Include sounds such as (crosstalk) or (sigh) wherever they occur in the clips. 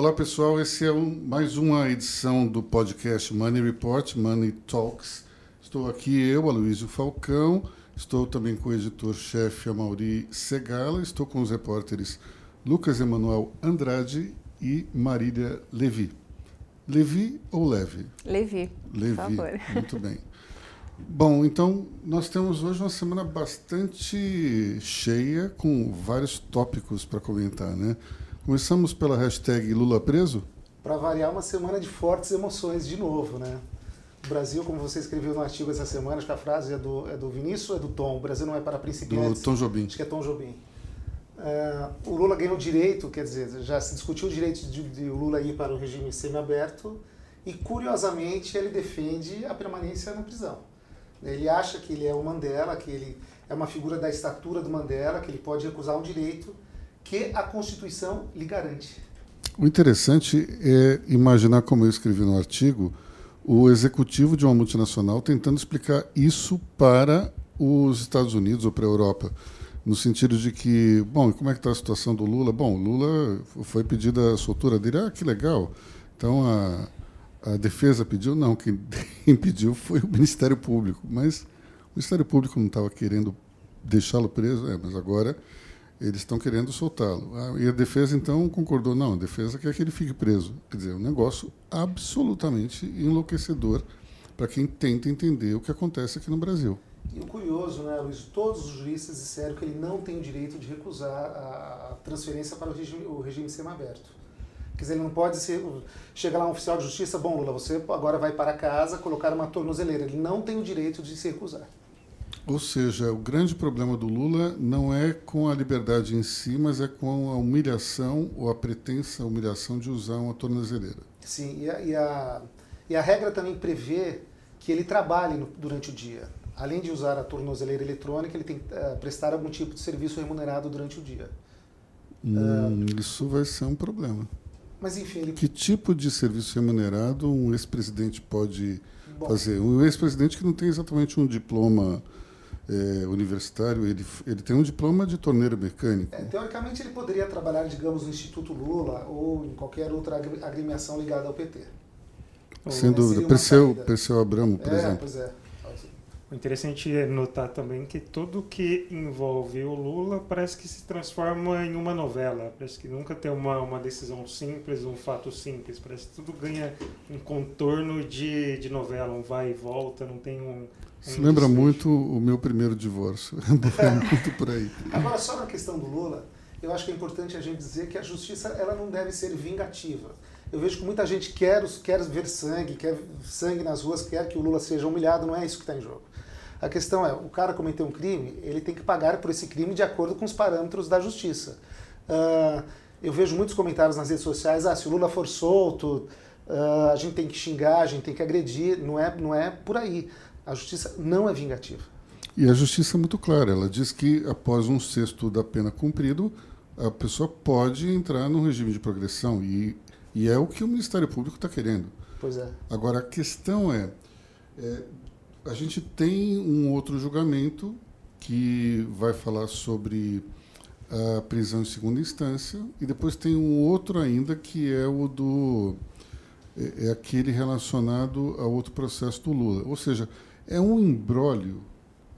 Olá pessoal, esse é um, mais uma edição do podcast Money Report, Money Talks. Estou aqui eu, Aloysio Falcão, estou também com o editor-chefe Amauri Segala, estou com os repórteres Lucas Emanuel Andrade e Marília Levi. Levi ou Leve? Levi, Levi, por favor. (laughs) muito bem. Bom, então nós temos hoje uma semana bastante cheia, com vários tópicos para comentar, né? Começamos pela hashtag Lula preso? Para variar, uma semana de fortes emoções de novo, né? O Brasil, como você escreveu no artigo essa semana, acho que a frase é do, é do Vinícius ou é do Tom? O Brasil não é para principiantes. Do Tom Jobim. Acho que é Tom Jobim. Uh, o Lula ganhou direito, quer dizer, já se discutiu o direito de, de o Lula ir para o regime semiaberto e, curiosamente, ele defende a permanência na prisão. Ele acha que ele é o Mandela, que ele é uma figura da estatura do Mandela, que ele pode recusar um direito que a Constituição lhe garante. O interessante é imaginar, como eu escrevi no artigo, o executivo de uma multinacional tentando explicar isso para os Estados Unidos ou para a Europa, no sentido de que, bom, como é que está a situação do Lula? Bom, Lula foi pedida a soltura dele, ah, que legal. Então a, a defesa pediu, não, quem, (laughs) quem pediu foi o Ministério Público, mas o Ministério Público não estava querendo deixá-lo preso, é, mas agora eles estão querendo soltá-lo. Ah, e a defesa, então, concordou. Não, a defesa quer que ele fique preso. Quer dizer, é um negócio absolutamente enlouquecedor para quem tenta entender o que acontece aqui no Brasil. E o curioso, né, Luiz? Todos os juristas disseram que ele não tem direito de recusar a transferência para o regime, o regime semiaberto. Quer dizer, ele não pode ser, chegar lá um oficial de justiça, bom, Lula, você agora vai para casa colocar uma tornozeleira. Ele não tem o direito de se recusar. Ou seja, o grande problema do Lula não é com a liberdade em si, mas é com a humilhação ou a pretensa humilhação de usar uma tornozeleira. Sim, e a, e a, e a regra também prevê que ele trabalhe no, durante o dia. Além de usar a tornozeleira eletrônica, ele tem que uh, prestar algum tipo de serviço remunerado durante o dia. Hum, uh, isso vai ser um problema. Mas enfim, ele... que tipo de serviço remunerado um ex-presidente pode Bom, fazer? Um ex-presidente que não tem exatamente um diploma é, universitário, ele, ele tem um diploma de torneiro mecânico. É, teoricamente, ele poderia trabalhar, digamos, no Instituto Lula ou em qualquer outra agremiação ligada ao PT. Sem dúvida. Perseu, Perseu Abramo, por é, exemplo. Pois é. O interessante é notar também que tudo que envolve o Lula parece que se transforma em uma novela. Parece que nunca tem uma, uma decisão simples, um fato simples. Parece que tudo ganha um contorno de, de novela, um vai e volta, não tem um, se lembra muito o meu primeiro divórcio. É (laughs) muito por aí. Agora, só na questão do Lula, eu acho que é importante a gente dizer que a justiça ela não deve ser vingativa. Eu vejo que muita gente quer, quer ver sangue, quer sangue nas ruas, quer que o Lula seja humilhado, não é isso que está em jogo. A questão é, o cara cometeu um crime, ele tem que pagar por esse crime de acordo com os parâmetros da justiça. Uh, eu vejo muitos comentários nas redes sociais, ah, se o Lula for solto, uh, a gente tem que xingar, a gente tem que agredir. Não é, não é por aí. A justiça não é vingativa. E a justiça é muito clara. Ela diz que após um sexto da pena cumprido, a pessoa pode entrar no regime de progressão. E, e é o que o Ministério Público está querendo. Pois é. Agora, a questão é, é, a gente tem um outro julgamento que vai falar sobre a prisão em segunda instância e depois tem um outro ainda que é o do é, é aquele relacionado ao outro processo do Lula. Ou seja, é um embrólio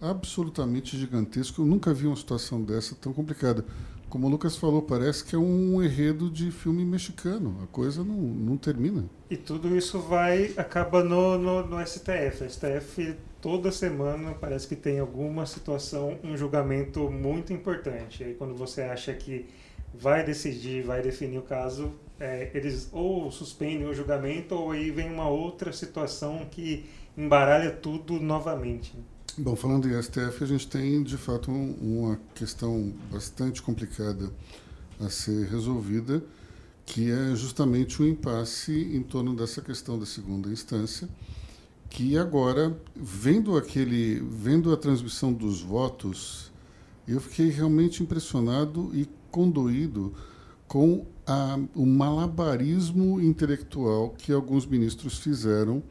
absolutamente gigantesco. Eu nunca vi uma situação dessa tão complicada. Como o Lucas falou, parece que é um enredo de filme mexicano. A coisa não, não termina. E tudo isso vai acaba no, no, no STF. O STF toda semana parece que tem alguma situação, um julgamento muito importante. Aí quando você acha que vai decidir, vai definir o caso, é, eles ou suspendem o julgamento ou aí vem uma outra situação que embaralha tudo novamente. Bom, falando em STF, a gente tem de fato um, uma questão bastante complicada a ser resolvida, que é justamente o impasse em torno dessa questão da segunda instância, que agora, vendo aquele, vendo a transmissão dos votos, eu fiquei realmente impressionado e condoído com a, o malabarismo intelectual que alguns ministros fizeram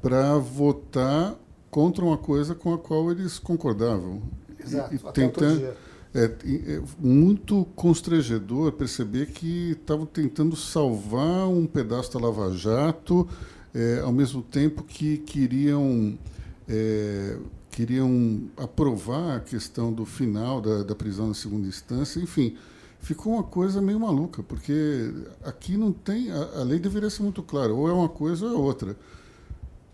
para votar contra uma coisa com a qual eles concordavam. Exato, e, tentando, é, é muito constrangedor perceber que estavam tentando salvar um pedaço da Lava Jato, é, ao mesmo tempo que queriam é, queriam aprovar a questão do final da, da prisão na segunda instância, enfim, ficou uma coisa meio maluca, porque aqui não tem a, a lei deveria ser muito clara, ou é uma coisa ou é outra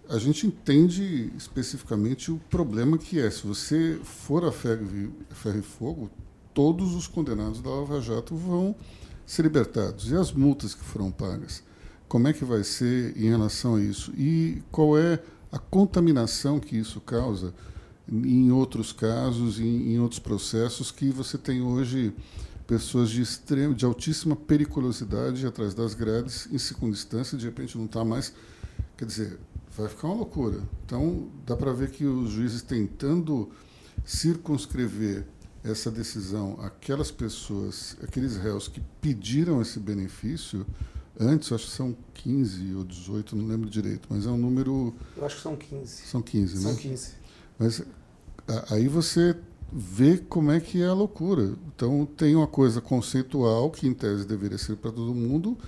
a gente entende especificamente o problema que é. Se você for a ferro, ferro e fogo, todos os condenados da Lava Jato vão ser libertados. E as multas que foram pagas? Como é que vai ser em relação a isso? E qual é a contaminação que isso causa em outros casos, em, em outros processos que você tem hoje pessoas de extremo, de altíssima periculosidade atrás das grades, em segunda instância, de repente não está mais. Quer dizer, vai ficar uma loucura. Então, dá para ver que os juízes tentando circunscrever essa decisão aquelas pessoas, aqueles réus que pediram esse benefício, antes, acho que são 15 ou 18, não lembro direito, mas é um número. Eu acho que são 15. São 15, são né? São 15. Mas aí você vê como é que é a loucura. Então, tem uma coisa conceitual que, em tese, deveria ser para todo mundo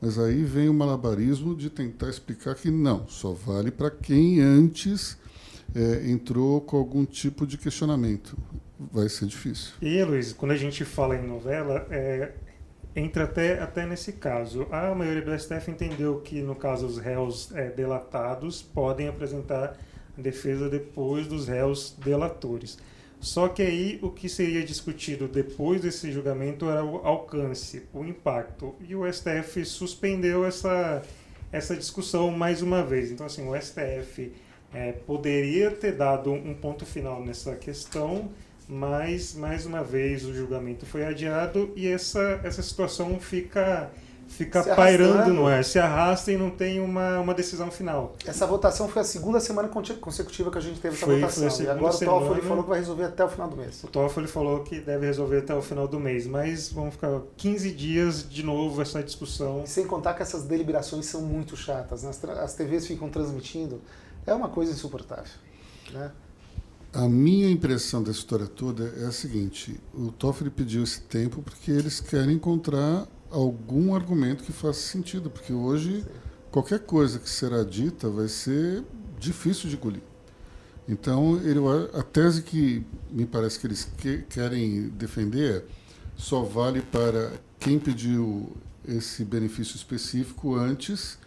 mas aí vem o malabarismo de tentar explicar que não, só vale para quem antes é, entrou com algum tipo de questionamento. Vai ser difícil. E, Luiz, quando a gente fala em novela, é, entra até, até nesse caso. A maioria do STF entendeu que, no caso, os réus é, delatados podem apresentar defesa depois dos réus delatores. Só que aí o que seria discutido depois desse julgamento era o alcance, o impacto. E o STF suspendeu essa, essa discussão mais uma vez. Então, assim, o STF é, poderia ter dado um ponto final nessa questão, mas, mais uma vez, o julgamento foi adiado e essa, essa situação fica fica pairando no ar, se arrasta e não tem uma, uma decisão final. Essa votação foi a segunda semana consecutiva que a gente teve essa foi, votação. Foi e agora o Toffoli falou que vai resolver até o final do mês. O Toffoli falou que deve resolver até o final do mês, mas vão ficar 15 dias de novo essa discussão. E sem contar que essas deliberações são muito chatas, né? as, as TVs ficam transmitindo, é uma coisa insuportável. Né? A minha impressão dessa história toda é a seguinte: o Toffoli pediu esse tempo porque eles querem encontrar algum argumento que faça sentido, porque hoje qualquer coisa que será dita vai ser difícil de engolir. Então, ele, a tese que me parece que eles que, querem defender é só vale para quem pediu esse benefício específico antes.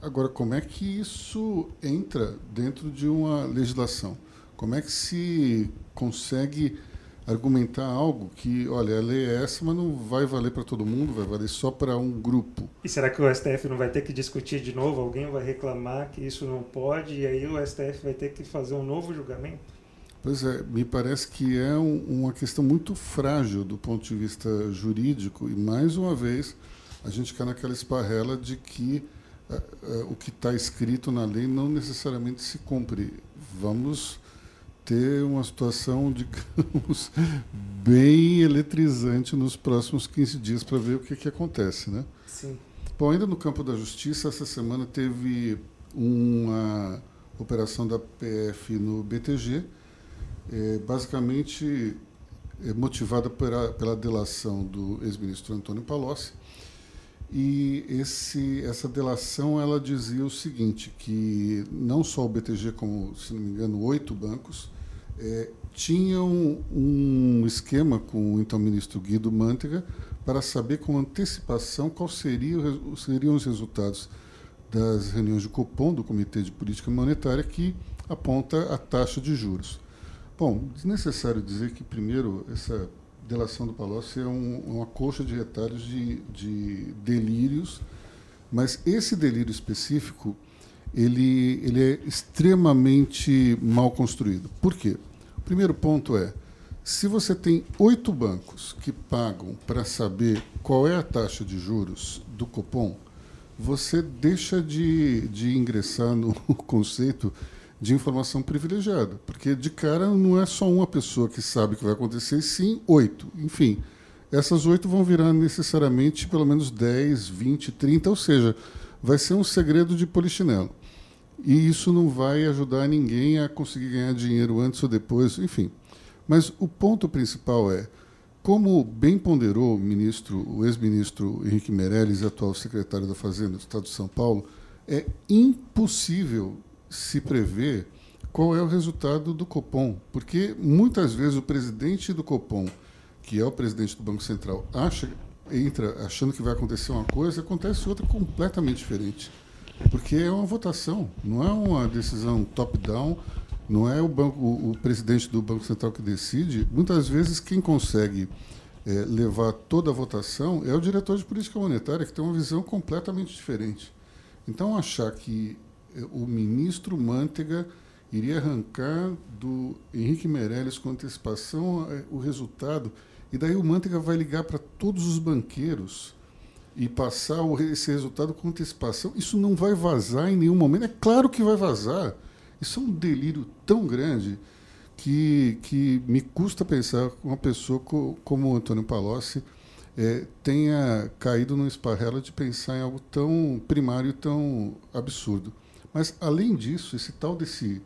Agora, como é que isso entra dentro de uma legislação? Como é que se consegue argumentar algo que, olha, a lei é essa, mas não vai valer para todo mundo, vai valer só para um grupo. E será que o STF não vai ter que discutir de novo? Alguém vai reclamar que isso não pode e aí o STF vai ter que fazer um novo julgamento? Pois é, me parece que é um, uma questão muito frágil do ponto de vista jurídico e, mais uma vez, a gente cai naquela esparrela de que uh, uh, o que está escrito na lei não necessariamente se cumpre. Vamos ter uma situação, digamos, (laughs) bem eletrizante nos próximos 15 dias para ver o que, que acontece, né? Sim. Bom, ainda no campo da justiça, essa semana teve uma operação da PF no BTG, é, basicamente é, motivada pela, pela delação do ex-ministro Antônio Palocci, e esse, essa delação ela dizia o seguinte, que não só o BTG, como, se não me engano, oito bancos, é, tinham um esquema com o então ministro Guido Mantega para saber com antecipação quais seriam, seriam os resultados das reuniões de Copom, do Comitê de Política Monetária, que aponta a taxa de juros. Bom, desnecessário dizer que, primeiro, essa delação do Palocci é um, uma coxa de retalhos de, de delírios, mas esse delírio específico ele, ele é extremamente mal construído. Por quê? O primeiro ponto é, se você tem oito bancos que pagam para saber qual é a taxa de juros do Copom, você deixa de, de ingressar no (laughs) conceito de informação privilegiada, porque de cara não é só uma pessoa que sabe o que vai acontecer, sim oito. Enfim, essas oito vão virar necessariamente pelo menos 10, 20, 30, ou seja, vai ser um segredo de polichinelo. E isso não vai ajudar ninguém a conseguir ganhar dinheiro antes ou depois, enfim. Mas o ponto principal é, como bem ponderou o ministro, o ex-ministro Henrique Meirelles, atual secretário da Fazenda do Estado de São Paulo, é impossível se prever qual é o resultado do Copom, porque muitas vezes o presidente do Copom, que é o presidente do Banco Central, acha entra achando que vai acontecer uma coisa, acontece outra completamente diferente. Porque é uma votação, não é uma decisão top-down, não é o, banco, o, presidente do Banco Central que decide. Muitas vezes, quem consegue é, levar toda a votação é o diretor de política monetária, que tem uma visão completamente diferente. Então, achar que o ministro Mantega iria arrancar do Henrique Meirelles com antecipação é, o resultado, e daí o Mantega vai ligar para todos os banqueiros e passar esse resultado com antecipação, isso não vai vazar em nenhum momento. É claro que vai vazar. Isso é um delírio tão grande que, que me custa pensar que uma pessoa como o Antônio Palocci é, tenha caído no esparrela de pensar em algo tão primário e tão absurdo. Mas, além disso, esse tal desse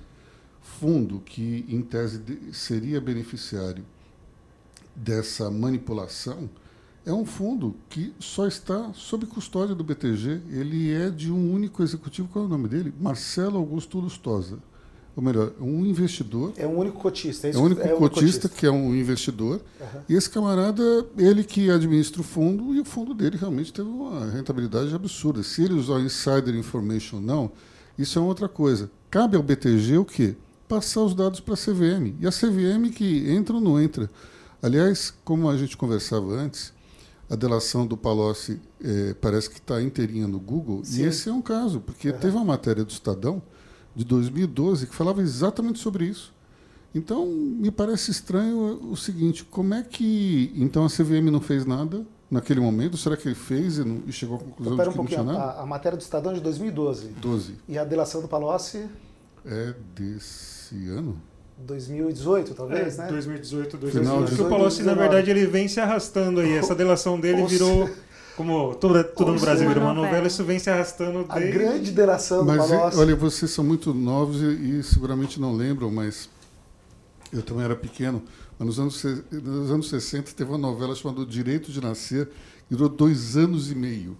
fundo que, em tese, seria beneficiário dessa manipulação, é um fundo que só está sob custódia do BTG. Ele é de um único executivo, qual é o nome dele? Marcelo Augusto Lustosa. Ou melhor, um investidor. É um único cotista. É, é um único é um cotista, cotista, que é um investidor. Uhum. E esse camarada, ele que administra o fundo, e o fundo dele realmente teve uma rentabilidade absurda. Se ele usar insider information ou não, isso é outra coisa. Cabe ao BTG o quê? Passar os dados para a CVM. E a CVM que entra ou não entra. Aliás, como a gente conversava antes, a delação do Palocci é, parece que está inteirinha no Google, Sim. e esse é um caso, porque uhum. teve uma matéria do Estadão de 2012 que falava exatamente sobre isso. Então, me parece estranho o seguinte: como é que então a CVM não fez nada naquele momento? Será que ele fez e, não, e chegou à conclusão então, de que um não tinha nada? A, a, matéria do Estadão é de 2012. 12. E a delação do Palocci? É desse ano? 2018, talvez, é, né? 2018, 2018. Porque o Palocci, na verdade, ele vem se arrastando aí. Essa delação dele virou... Como tudo, tudo no Brasil virou uma novela, isso vem se arrastando desde... A grande delação do mas, Palocci. Olha, vocês são muito novos e, e, seguramente não lembram, mas eu também era pequeno. Mas nos anos, nos anos 60 teve uma novela chamada Direito de Nascer, que durou dois anos e meio.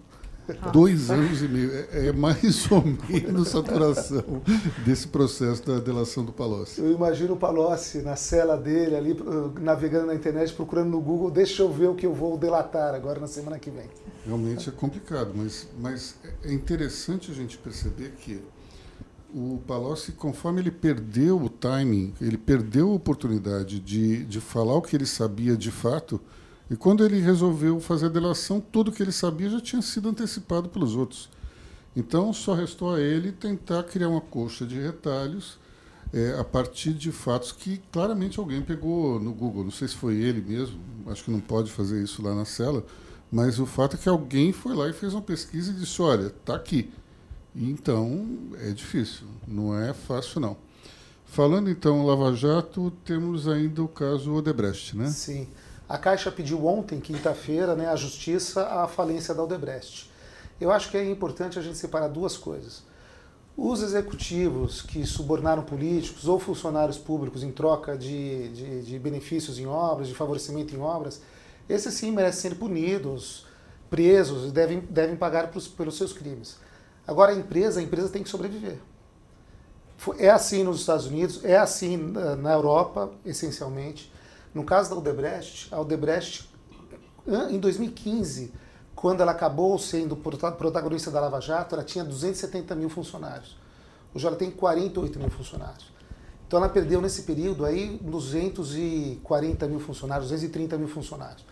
Dois anos e meio. É, é, mais ou menos a duração desse processo da delação do Palocci. Eu imagino o Palocci na cela dele, ali, navegando na internet, procurando no Google, deixa eu ver o que eu vou delatar agora na semana que vem. Realmente é complicado, mas, mas é interessante a gente perceber que o Palocci, conforme ele perdeu o timing, ele perdeu a oportunidade de, de falar o que ele sabia de fato, e quando ele resolveu fazer a delação, tudo que ele sabia já tinha sido antecipado pelos outros. Então, só restou a ele tentar criar uma coxa de retalhos é, a partir de fatos que claramente alguém pegou no Google. Não sei se foi ele mesmo, acho que não pode fazer isso lá na cela, mas o fato é que alguém foi lá e fez uma pesquisa e disse: olha, está aqui. Então é difícil, não é fácil não. Falando então Lava Jato, temos ainda o caso Odebrecht, né? Sim. A Caixa pediu ontem, quinta-feira, né, à Justiça a falência da Odebrecht. Eu acho que é importante a gente separar duas coisas. Os executivos que subornaram políticos ou funcionários públicos em troca de, de, de benefícios em obras, de favorecimento em obras, esses sim merecem ser punidos, presos e devem, devem pagar pelos seus crimes. Agora, a empresa, a empresa tem que sobreviver. É assim nos Estados Unidos, é assim na Europa, essencialmente. No caso da Odebrecht, a Odebrecht, em 2015, quando ela acabou sendo protagonista da Lava Jato, ela tinha 270 mil funcionários. Hoje ela tem 48 mil funcionários. Então ela perdeu nesse período aí 240 mil funcionários, 230 mil funcionários.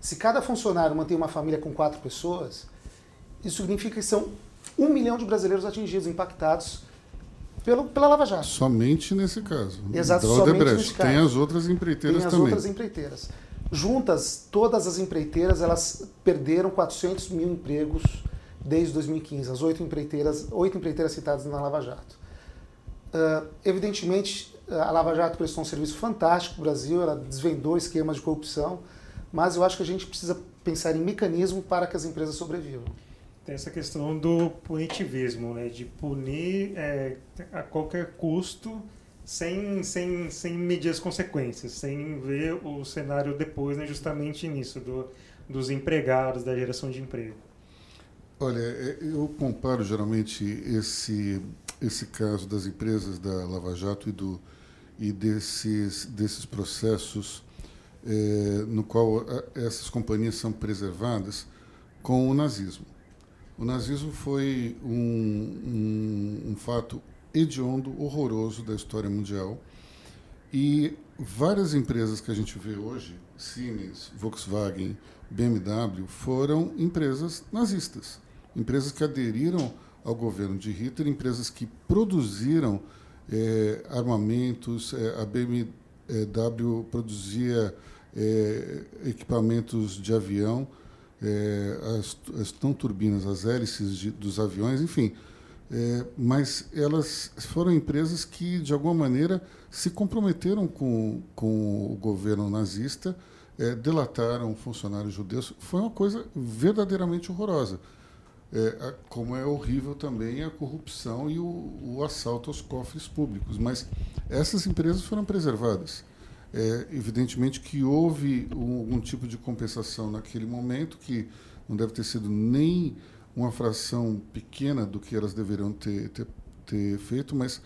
Se cada funcionário mantém uma família com quatro pessoas, isso significa que são um milhão de brasileiros atingidos, impactados pelo, pela Lava Jato. Somente nesse caso. Exato, somente nesse caso. Tem as outras empreiteiras Tem as também. outras empreiteiras. Juntas, todas as empreiteiras, elas perderam 400 mil empregos desde 2015. As oito empreiteiras, oito empreiteiras citadas na Lava Jato. Uh, evidentemente, a Lava Jato prestou um serviço fantástico no Brasil, ela desvendou esquemas de corrupção, mas eu acho que a gente precisa pensar em mecanismo para que as empresas sobrevivam tem essa questão do punitivismo, né? de punir é, a qualquer custo sem, sem, sem medir as consequências, sem ver o cenário depois, né, justamente nisso, do, dos empregados, da geração de emprego. Olha, é, eu comparo geralmente esse, esse caso das empresas da Lava Jato e, do, e desses, desses processos é, no qual essas companhias são preservadas com o nazismo. O nazismo foi um, um, um fato hediondo, horroroso da história mundial. E várias empresas que a gente vê hoje, Siemens, Volkswagen, BMW, foram empresas nazistas. Empresas que aderiram ao governo de Hitler, empresas que produziram é, armamentos, é, a BMW produzia é, equipamentos de avião, as, as não turbinas, as hélices de, dos aviões, enfim. mas elas foram empresas que, de alguma maneira, se comprometeram com, com o governo nazista, delataram funcionários judeus. Foi uma coisa verdadeiramente horrorosa é, como é horrível também a corrupção e o, o, assalto aos cofres públicos. Mas essas empresas foram preservadas. É, evidentemente que houve um, algum tipo de compensação naquele momento, que não deve ter sido nem uma fração pequena do que elas deveriam ter, ter, ter feito, mas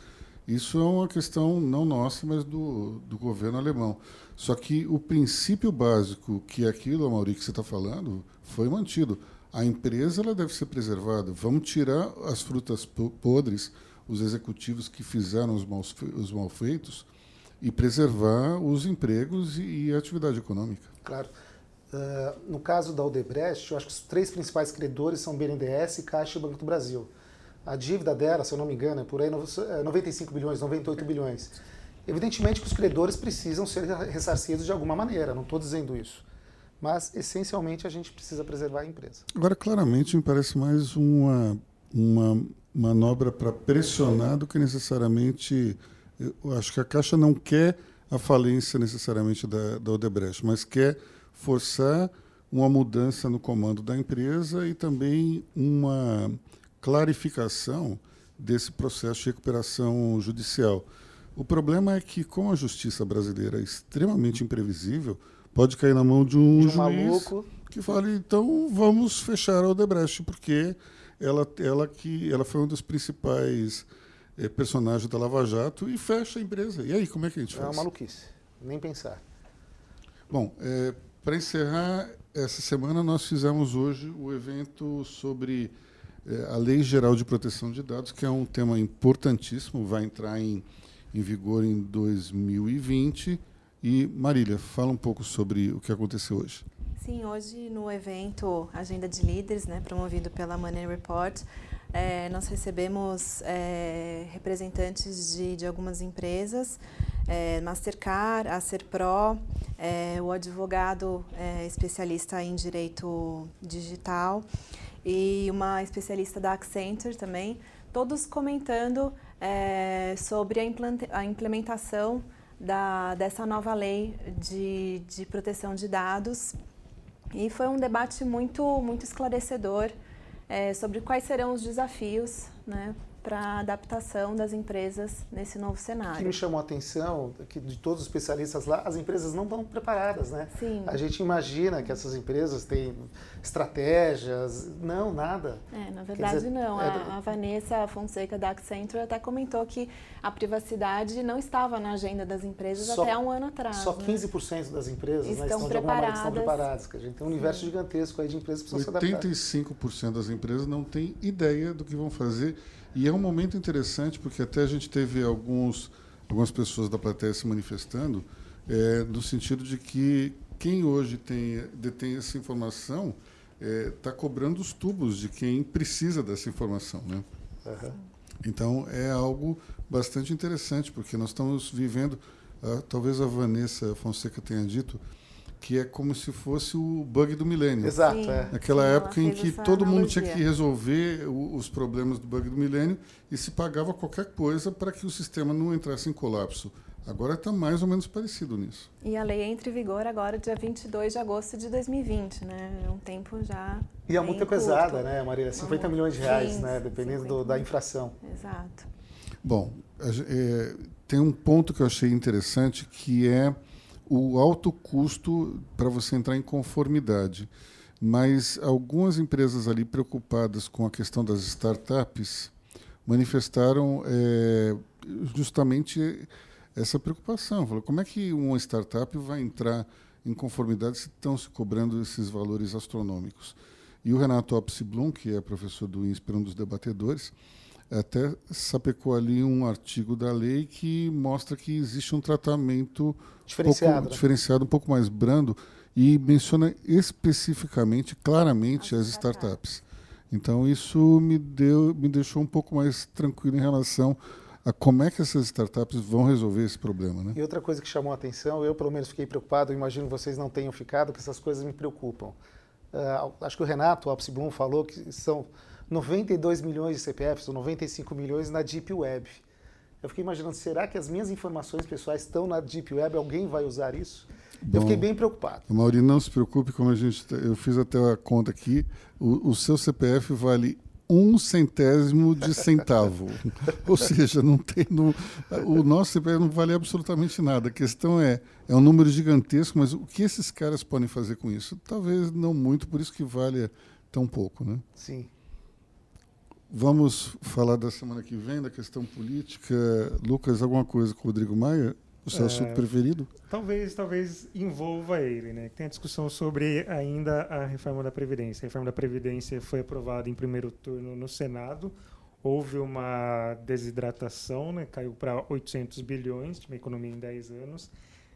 isso é uma questão não nossa, mas do, do governo alemão. Só que o princípio básico, que é aquilo, Mauri, que você está falando, foi mantido a empresa ela deve ser preservada. Vamos tirar as frutas podres, os executivos que fizeram os, os malfeitos, e preservar os empregos e, a atividade econômica. Claro. Uh, no caso da Odebrecht, eu acho que os três principais credores são BNDES, Caixa e Banco do Brasil. A dívida dela, se eu não me engano, é por aí 95 é bilhões, 98 bilhões. Evidentemente que os credores precisam ser ressarcidos de alguma maneira, não estou dizendo isso mas essencialmente a gente precisa preservar a empresa. Agora, claramente, me parece mais uma, uma manobra para pressionar do que necessariamente. Eu acho que a Caixa não quer a falência necessariamente da, da Odebrecht, mas quer forçar uma mudança no comando da empresa e também uma clarificação desse processo de recuperação judicial. O problema é que, como a justiça brasileira extremamente imprevisível, pode cair na mão de um, de um juiz maluco. que fale, então vamos fechar a Odebrecht, porque ela, ela, que, ela foi um dos principais é, personagens da Lava Jato e fecha a empresa. E aí, como é que a gente faz? É uma maluquice, nem pensar. Bom, é, para encerrar, essa semana nós fizemos hoje o evento sobre é, a Lei Geral de Proteção de Dados, que é um tema importantíssimo, vai entrar em, em vigor em 2020 e Marília, fala um pouco sobre o que aconteceu hoje. Sim, hoje no evento Agenda de Líderes, né, promovido pela Money Report, é, nós recebemos é, representantes de, de algumas empresas, é, Mastercard, a Serpro, é, o advogado é, especialista em direito digital e uma especialista da Accenture também, todos comentando é, sobre a implementação da, dessa nova lei de, de proteção de dados. E foi um debate muito, muito esclarecedor é, sobre quais serão os desafios né, para a adaptação das empresas nesse novo cenário. O que me chamou a atenção, que de todos os especialistas lá, as empresas não estão preparadas, né? Sim. A gente imagina que essas empresas têm estratégias, não, nada. É, na verdade dizer, não. É... A, a, Vanessa Fonseca da Accenture até comentou que a privacidade não estava na agenda das empresas só, até um ano atrás. Só 15% né? das empresas estão, né, estão preparadas. estão preparadas. Que a gente tem um universo Sim. gigantesco aí de empresas que precisam 85% se adaptar. 85% das empresas não têm ideia do que vão fazer e é um momento interessante, porque até a gente teve alguns, algumas pessoas da plateia se manifestando, é, no sentido de que quem hoje tem, detém essa informação está é, cobrando os tubos de quem precisa dessa informação. Né? Uhum. Então, é algo bastante interessante, porque nós estamos vivendo, uh, talvez a Vanessa Fonseca tenha dito, que é como se fosse o bug do milênio. Exato, Sim. é. Naquela Sim, época em que todo mundo tinha que resolver o, os problemas do bug do milênio e se pagava qualquer coisa para que o sistema não entrasse em colapso. Agora está mais ou menos parecido nisso. E a lei entra em vigor agora, dia 22 de agosto de 2020, né? É um tempo já. E a multa é pesada, né, Maria? 50 Vamos. milhões de reais, Sim, né? Dependendo do, da infração. Exato. Bom, é, tem um ponto que eu achei interessante que é o alto custo para você entrar em conformidade. Mas algumas empresas ali preocupadas com a questão das startups manifestaram é, justamente essa preocupação. Falou, como é que uma startup vai entrar em conformidade se estão se cobrando esses valores astronômicos? E o Renato Opsi-Blum, que é professor do INSPER, um dos debatedores, até sapecou ali um artigo da lei que mostra que existe um tratamento diferenciado, pouco, né? diferenciado um pouco mais brando e menciona especificamente, claramente, as startups. Então isso me deu, me deixou um pouco mais tranquilo em relação a como é que essas startups vão resolver esse problema, né? E outra coisa que chamou a atenção, eu pelo menos fiquei preocupado, imagino vocês não tenham ficado, que essas coisas me preocupam. Uh, acho que o Renato Alpes Blum falou que são 92 milhões de CPFs ou 95 milhões na Deep Web. Eu fiquei imaginando, será que as minhas informações pessoais estão na Deep Web? Alguém vai usar isso? Bom, eu fiquei bem preocupado. Mauri, não se preocupe, como a gente, tá, eu fiz até a conta aqui, o, o seu CPF vale um centésimo de centavo. (laughs) Ou seja, não tem no, o nosso CPF não vale absolutamente nada. A questão é, é um número gigantesco, mas o que esses caras podem fazer com isso? Talvez não muito, por isso que vale tão pouco, né? Sim. Vamos falar da semana que vem, da questão política. Lucas, alguma coisa com o Rodrigo Maia? O seu é, assunto preferido? Talvez, talvez envolva ele, né? Tem a discussão sobre ainda a reforma da Previdência. A reforma da Previdência foi aprovada em primeiro turno no Senado. Houve uma desidratação, né? Caiu para 800 bilhões de uma economia em 10 anos.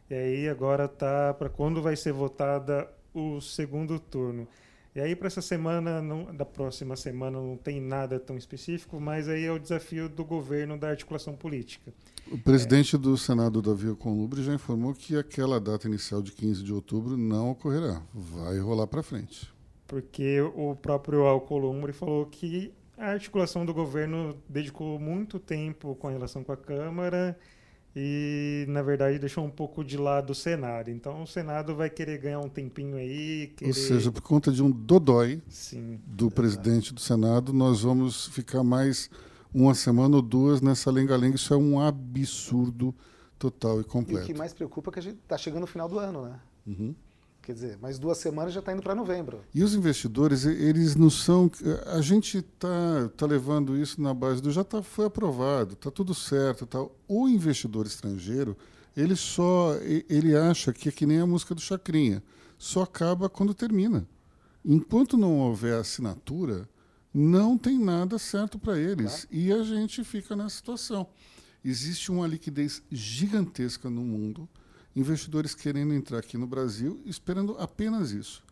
E aí agora está para quando vai ser votada o segundo turno. E aí, para essa semana, não, da próxima semana, não tem nada tão específico, mas aí é o desafio do governo da articulação política. O presidente é. do Senado, Davi Alcolumbre, já informou que aquela data inicial de 15 de outubro não ocorrerá. Vai rolar para frente. Porque o próprio Alcolumbre falou que a articulação do governo dedicou muito tempo com relação com a Câmara e, na verdade, deixou um pouco de lado o Senado. Então, o Senado vai querer ganhar um tempinho aí. Querer... Ou seja, por conta de um dodói Sim, do presidente do Senado, nós vamos ficar mais uma semana ou duas nessa lenga-lenga. Isso é um absurdo total e completo. E o que mais preocupa é que a gente está chegando no final do ano, né? Uhum. Quer dizer, mais duas semanas já está indo para novembro. E os investidores, eles não são. A gente está tá levando isso na base do já tá, foi aprovado, está tudo certo. Tá. O investidor estrangeiro, ele só. Ele acha que é que nem a música do Chacrinha, só acaba quando termina. Enquanto não houver assinatura, não tem nada certo para eles. Claro. E a gente fica nessa situação. Existe uma liquidez gigantesca no mundo investidores querendo entrar aqui no Brasil esperando apenas isso.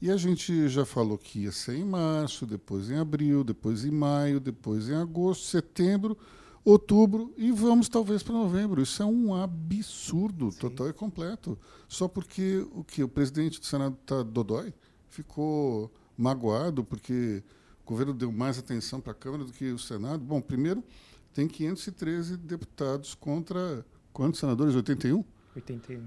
E a gente já falou que ia ser em março, depois em abril, depois em maio, depois em agosto, setembro, outubro e vamos talvez para novembro. Isso é um absurdo Sim. total e completo. Só porque o que o presidente do Senado está dodói, ficou magoado porque o governo deu mais atenção para a Câmara do que o Senado. Bom, primeiro tem 513 deputados contra quantos senadores? 81? 81.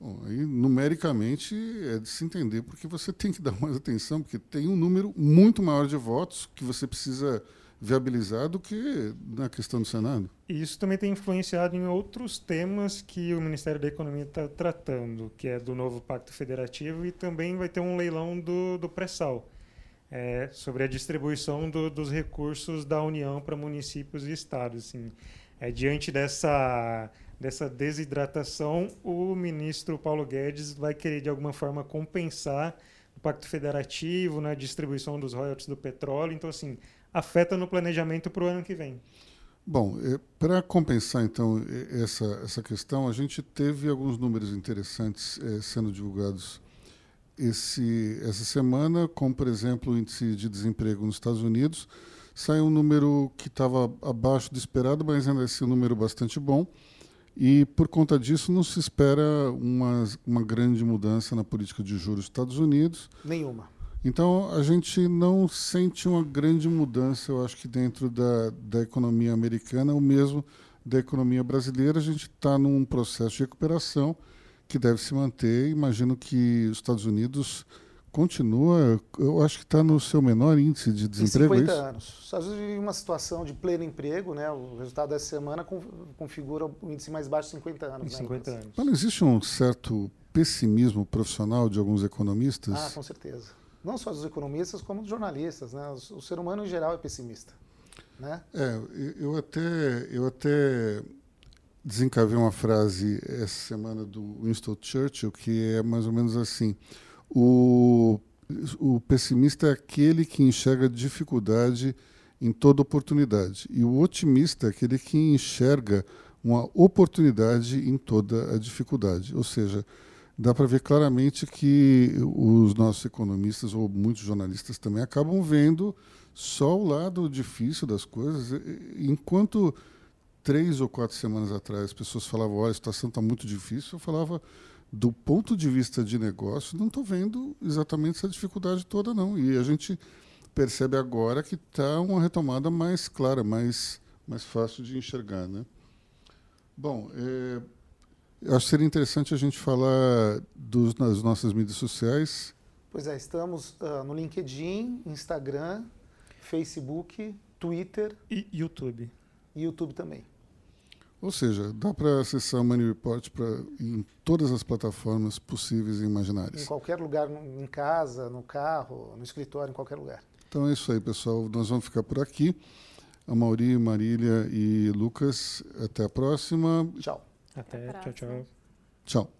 Bom, aí, numericamente, é de se entender porque você tem que dar mais atenção, porque tem um número muito maior de votos que você precisa viabilizar do que na questão do Senado. E isso também tem influenciado em outros temas que o Ministério da Economia está tratando, que é do novo Pacto Federativo e também vai ter um leilão do, do pré-sal, é, sobre a distribuição do, dos recursos da União para municípios e estados. Assim. É, diante dessa dessa desidratação, o ministro Paulo Guedes vai querer, de alguma forma, compensar o Pacto Federativo na distribuição dos royalties do petróleo. Então, assim, afeta no planejamento para o ano que vem. Bom, é, para compensar, então, essa, essa questão, a gente teve alguns números interessantes é, sendo divulgados esse, essa semana, como, por exemplo, o índice de desemprego nos Estados Unidos. Saiu um número que estava abaixo do esperado, mas ainda assim um número bastante bom. E, por conta disso, não se espera uma, uma grande mudança na política de juros dos Estados Unidos. Nenhuma. Então, a gente não sente uma grande mudança, eu acho que dentro da, da economia americana, ou mesmo da economia brasileira. A gente está num processo de recuperação que deve se manter. Imagino que os Estados Unidos continua, eu acho que está no seu menor índice de desemprego. Em 50 é isso? anos. Os Estados Unidos vive uma situação de pleno emprego, né? O resultado dessa semana configura o índice mais baixo de 50 anos. Em 50 né, anos. Mas não existe um certo pessimismo profissional de alguns economistas? Ah, com certeza. Não só dos economistas, como dos jornalistas. Né? O, o ser humano, em geral, é pessimista. Né? É, eu até, eu até desencavei uma frase essa semana do Winston Churchill que é mais ou menos assim: o, o pessimista é aquele que enxerga dificuldade em toda oportunidade, e o otimista é aquele que enxerga uma oportunidade em toda a dificuldade. Ou seja, dá para ver claramente que os nossos economistas, ou muitos jornalistas também, acabam vendo só o lado difícil das coisas, enquanto três ou quatro semanas atrás as pessoas falavam, olha, a situação está muito difícil, eu falava, do ponto de vista de negócio, não estou vendo exatamente essa dificuldade toda, não. E a gente percebe agora que está uma retomada mais clara, mais, mais fácil de enxergar. Né? Bom, é, eu acho que seria interessante a gente falar dos, nas nossas mídias sociais. Pois é, estamos uh, no LinkedIn, Instagram, Facebook, Twitter. E YouTube. E YouTube também. Ou seja, dá para acessar o Money Report pra, em todas as plataformas possíveis e imaginárias. Em qualquer lugar, em casa, no carro, no escritório, em qualquer lugar. Então é isso aí, pessoal. Nós vamos ficar por aqui. A Mauri, Marília e Lucas, até a próxima. Tchau. Até, Até tchau, tchau. Tchau.